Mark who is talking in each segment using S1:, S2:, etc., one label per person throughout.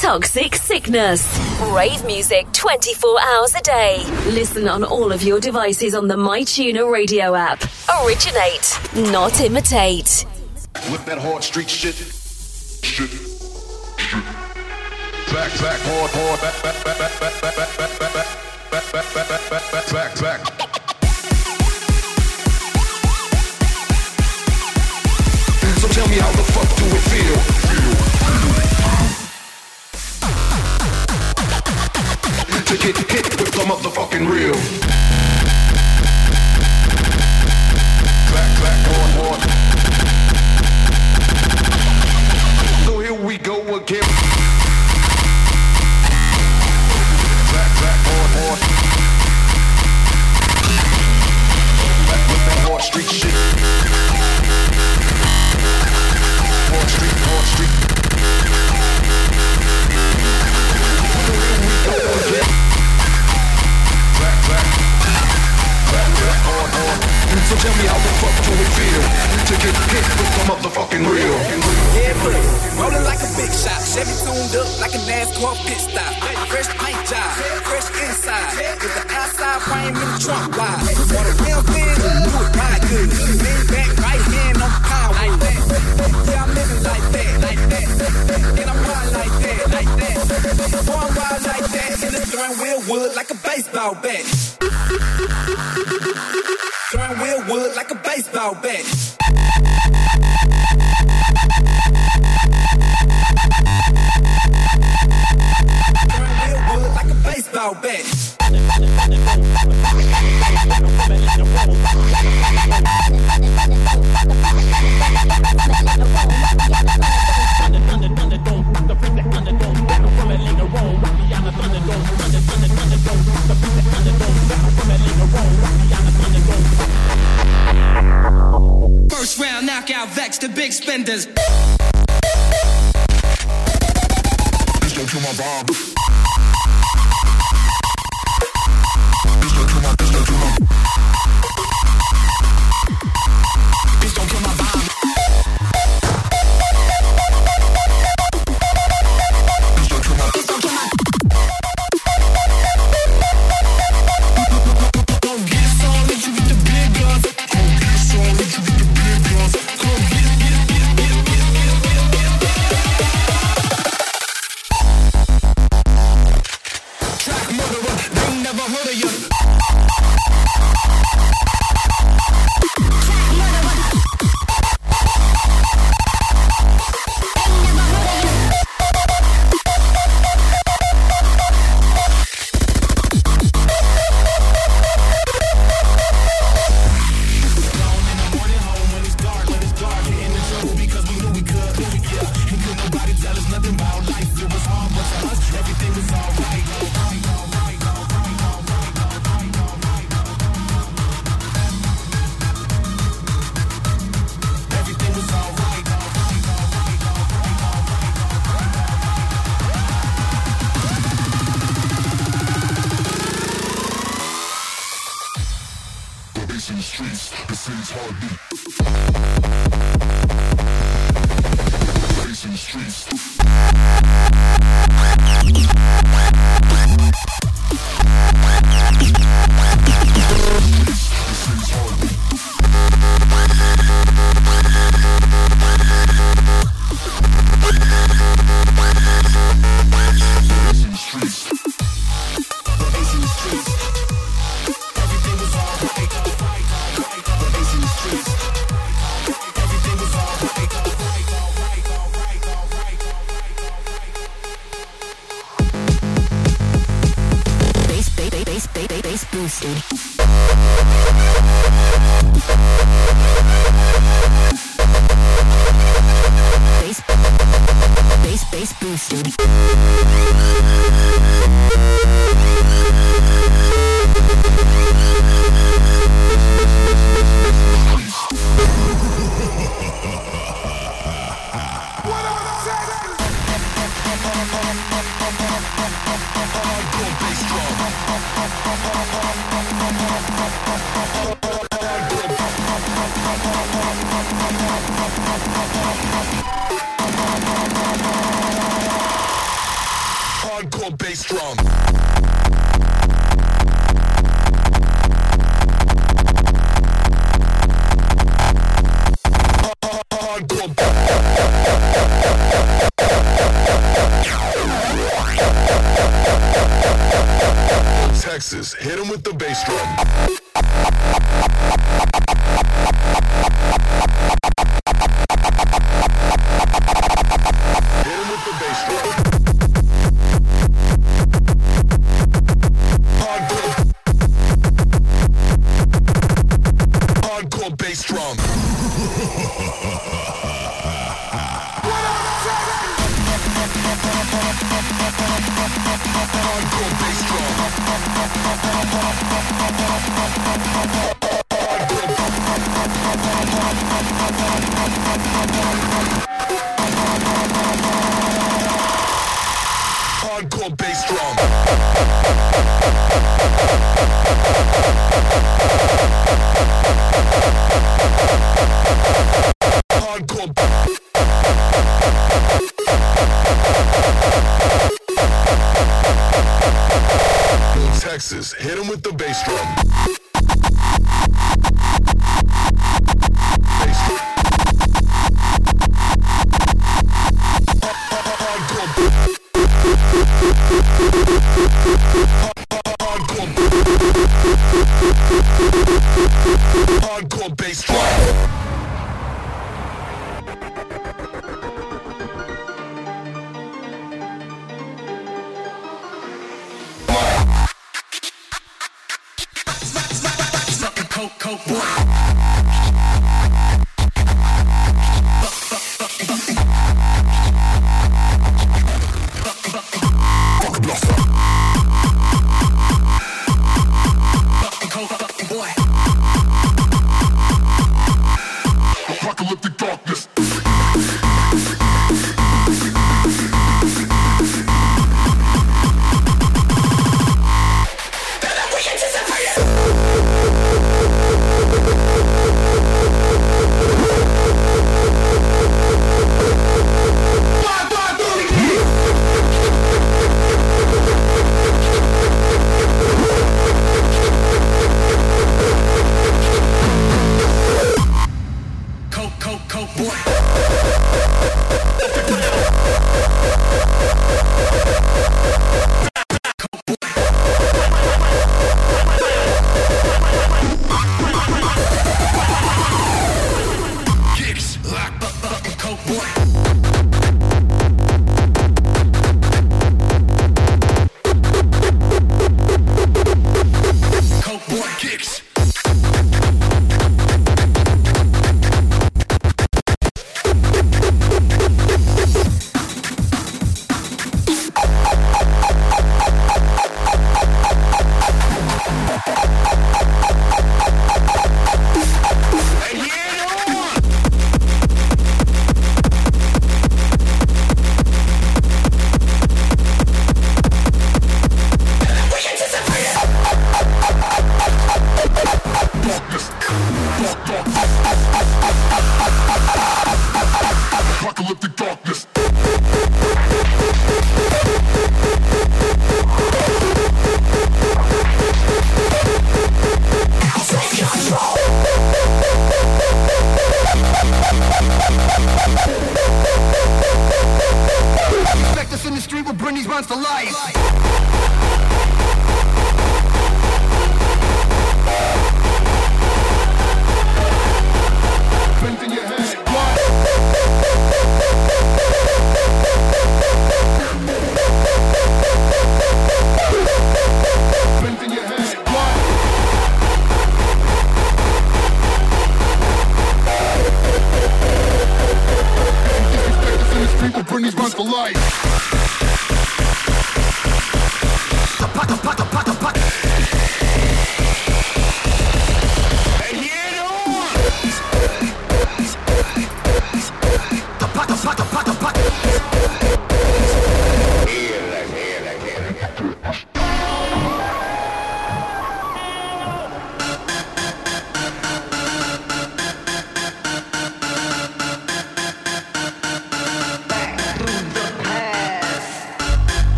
S1: Toxic Sickness. Rave music 24 hours a day. Listen on all of your devices on the MyTuner radio app. Originate, not imitate.
S2: With that hard street shit. Shit. Shit. Back, back, hard, hard, back, back, back, back, back, back, back, back, back, back, back, back, back, back. So tell me how the fuck do it feel? To get hit with the motherfucking real. Back, back, hard, hard. So here we go again. Back, back, hard, hard. Back with that hard street shit. Hard street, hard street. Here we go So tell me how the fuck do it feel to get hit with the motherfucking real?
S3: Yeah, buddy. Rolling like a big shot. Chevy tuned up like a NASCAR pit stop. Fresh paint job, fresh inside. With the outside frame in the trunk wide. Want a real thing? Do it ride good. about back.
S2: Never heard of you.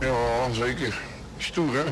S4: Ja, zeker. Stoer, hè?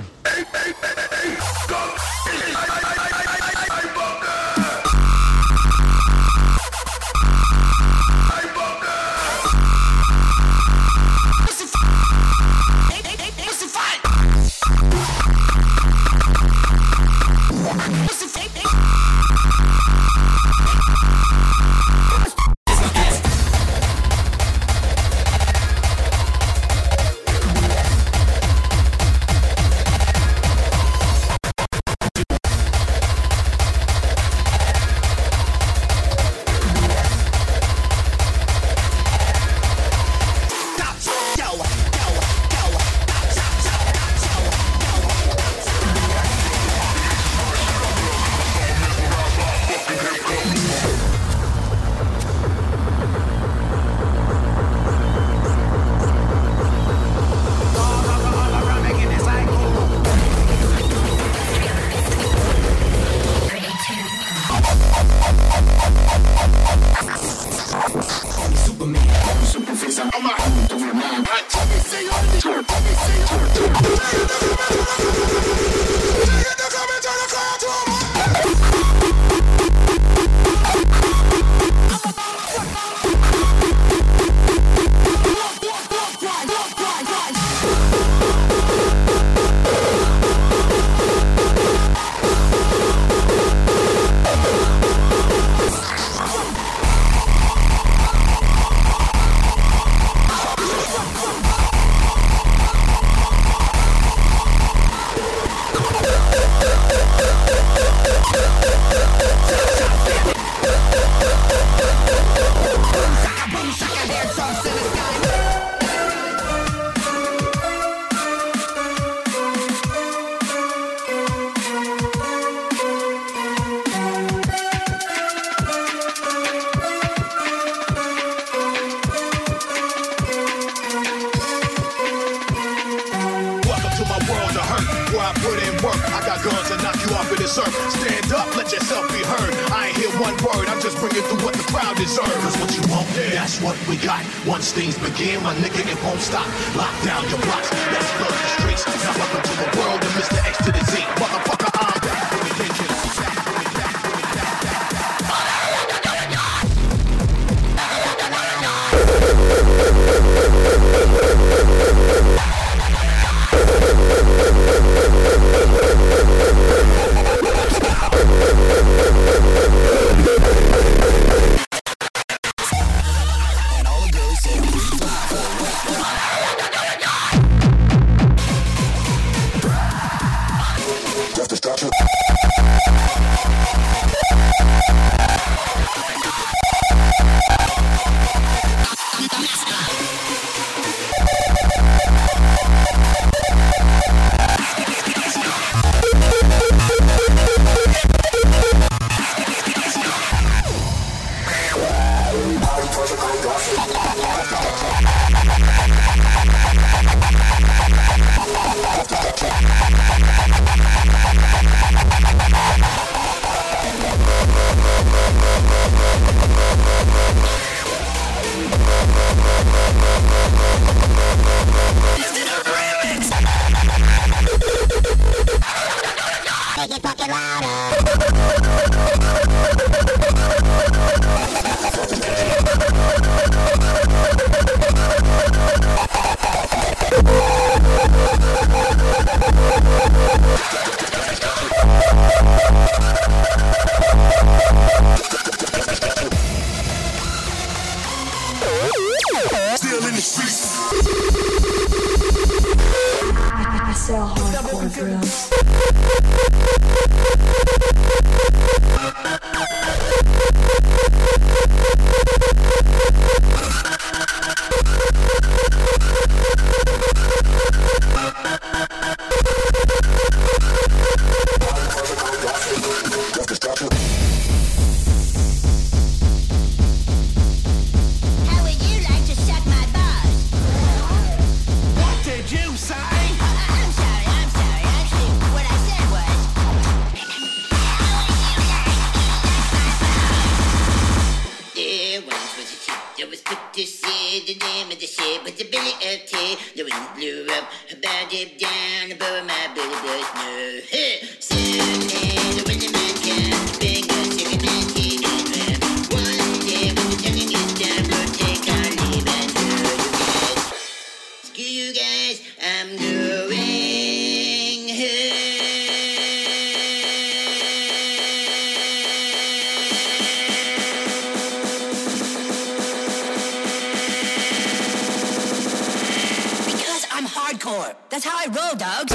S5: That's
S6: how I
S7: roll, dogs.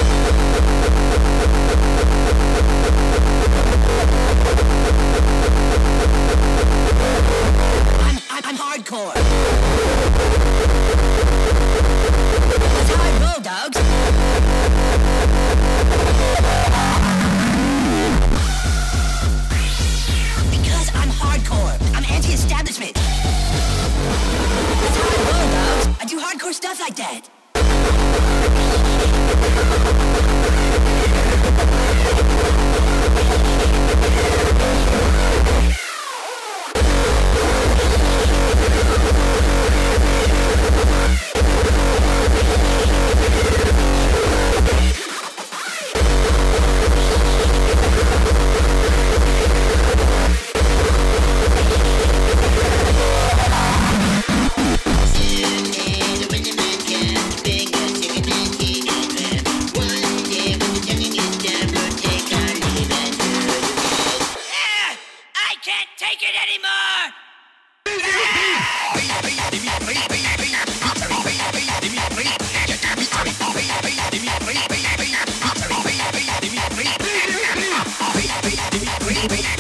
S7: I'm, I'm, I'm hardcore. That's how I roll, dogs. Because I'm hardcore. I'm anti-establishment. That's how I roll, dogs. I do hardcore stuff like that.
S8: Thank you.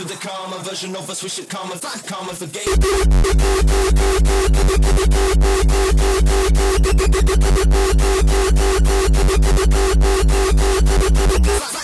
S7: to
S4: the karma version of us. We should karma, find karma for gay. Fight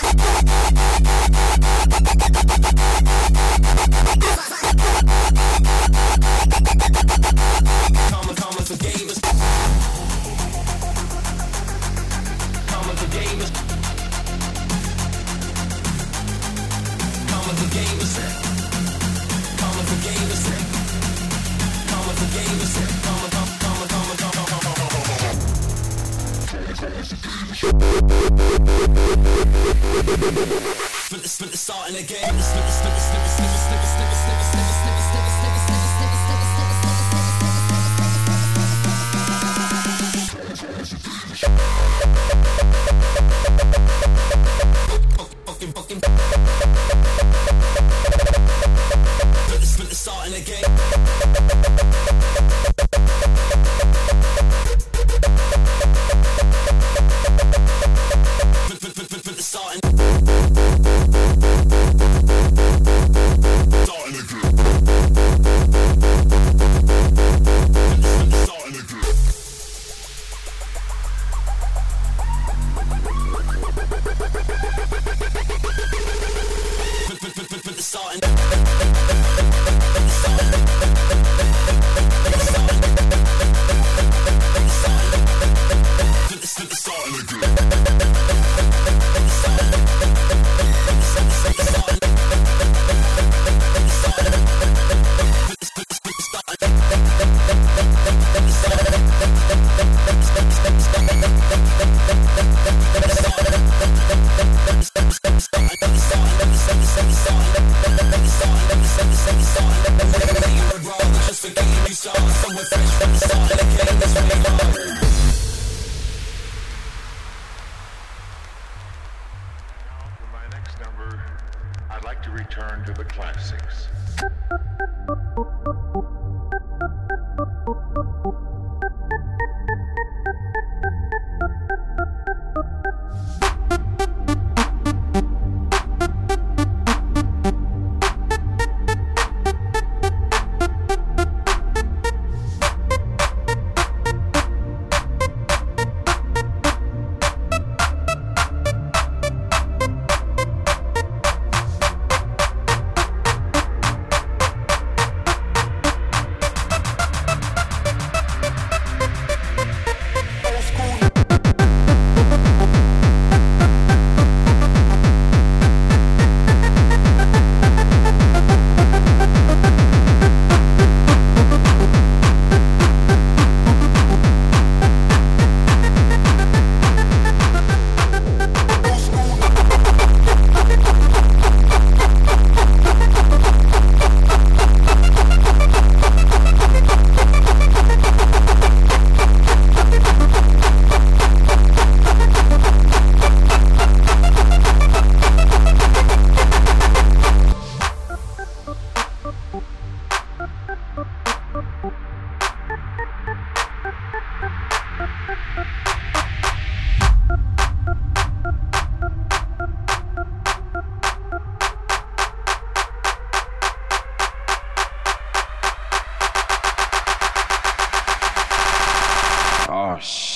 S4: to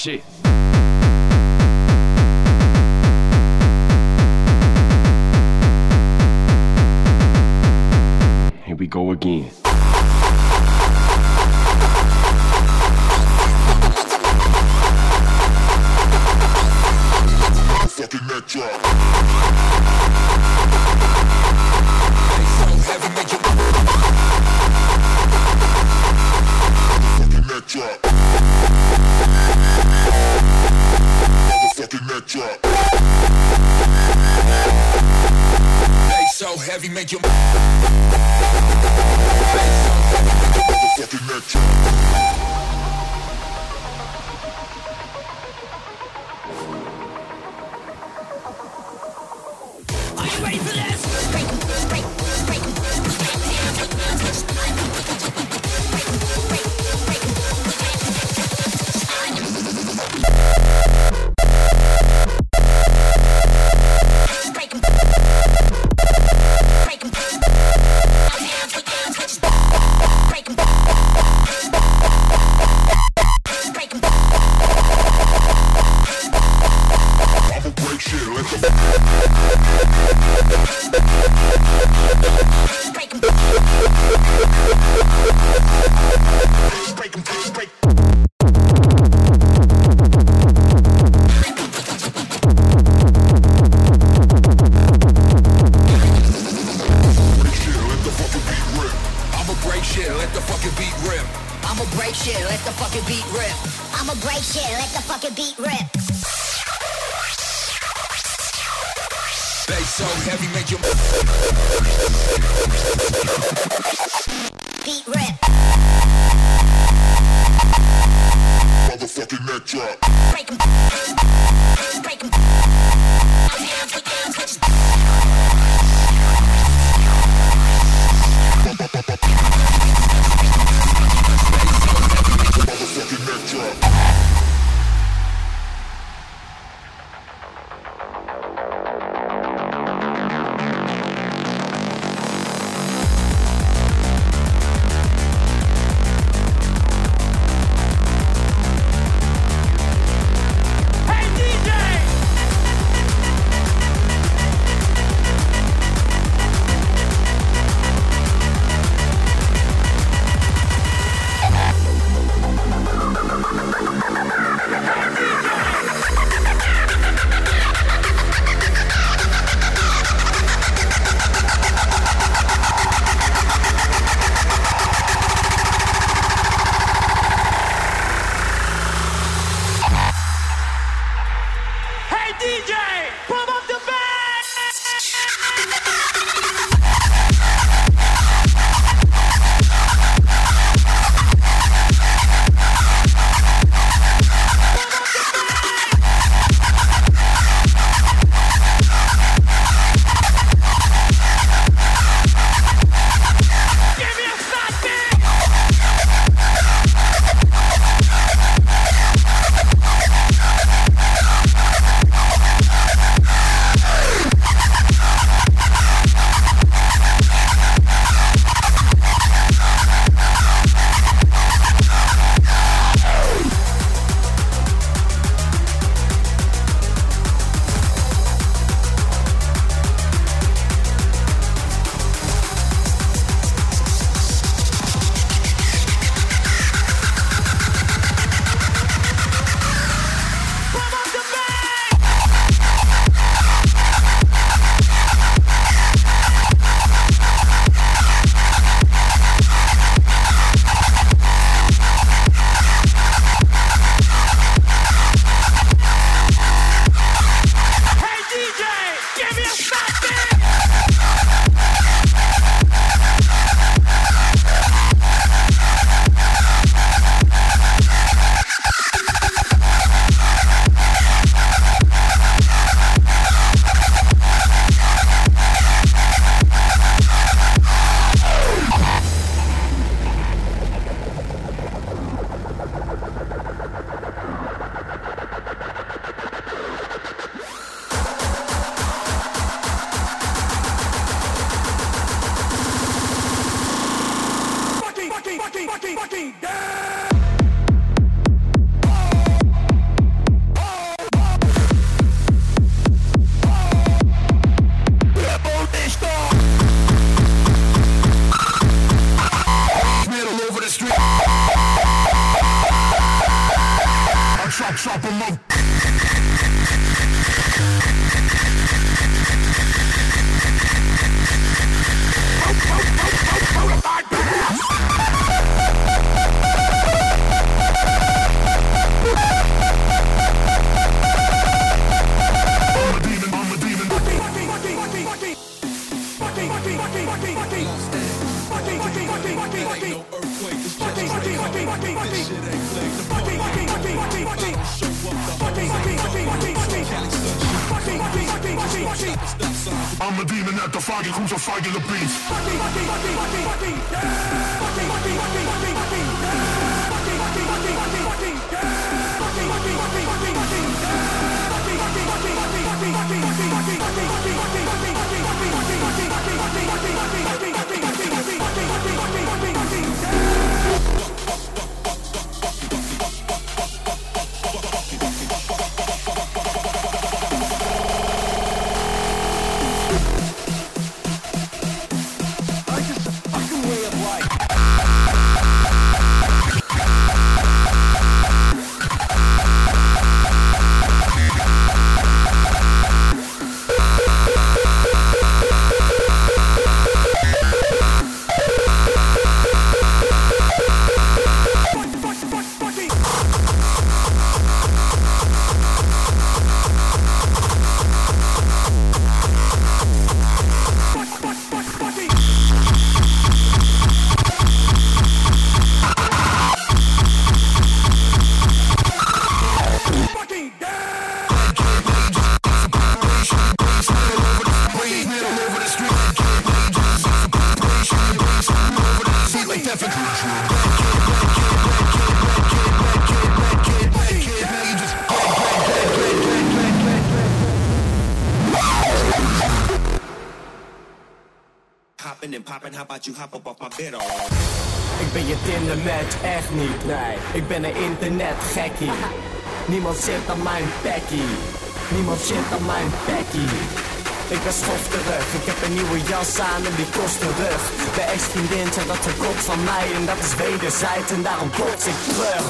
S9: shit. Here we go again.
S10: Ik ben je Tinder match echt niet, nee. Ik ben een internet gekkie. Niemand zit aan mijn packie. Niemand zit aan mijn packie. Ik ben schof terug, ik heb een nieuwe jas aan en die kost terug. De ex-vriendin zegt dat ze kot van mij en dat is wederzijds en daarom bots ik terug.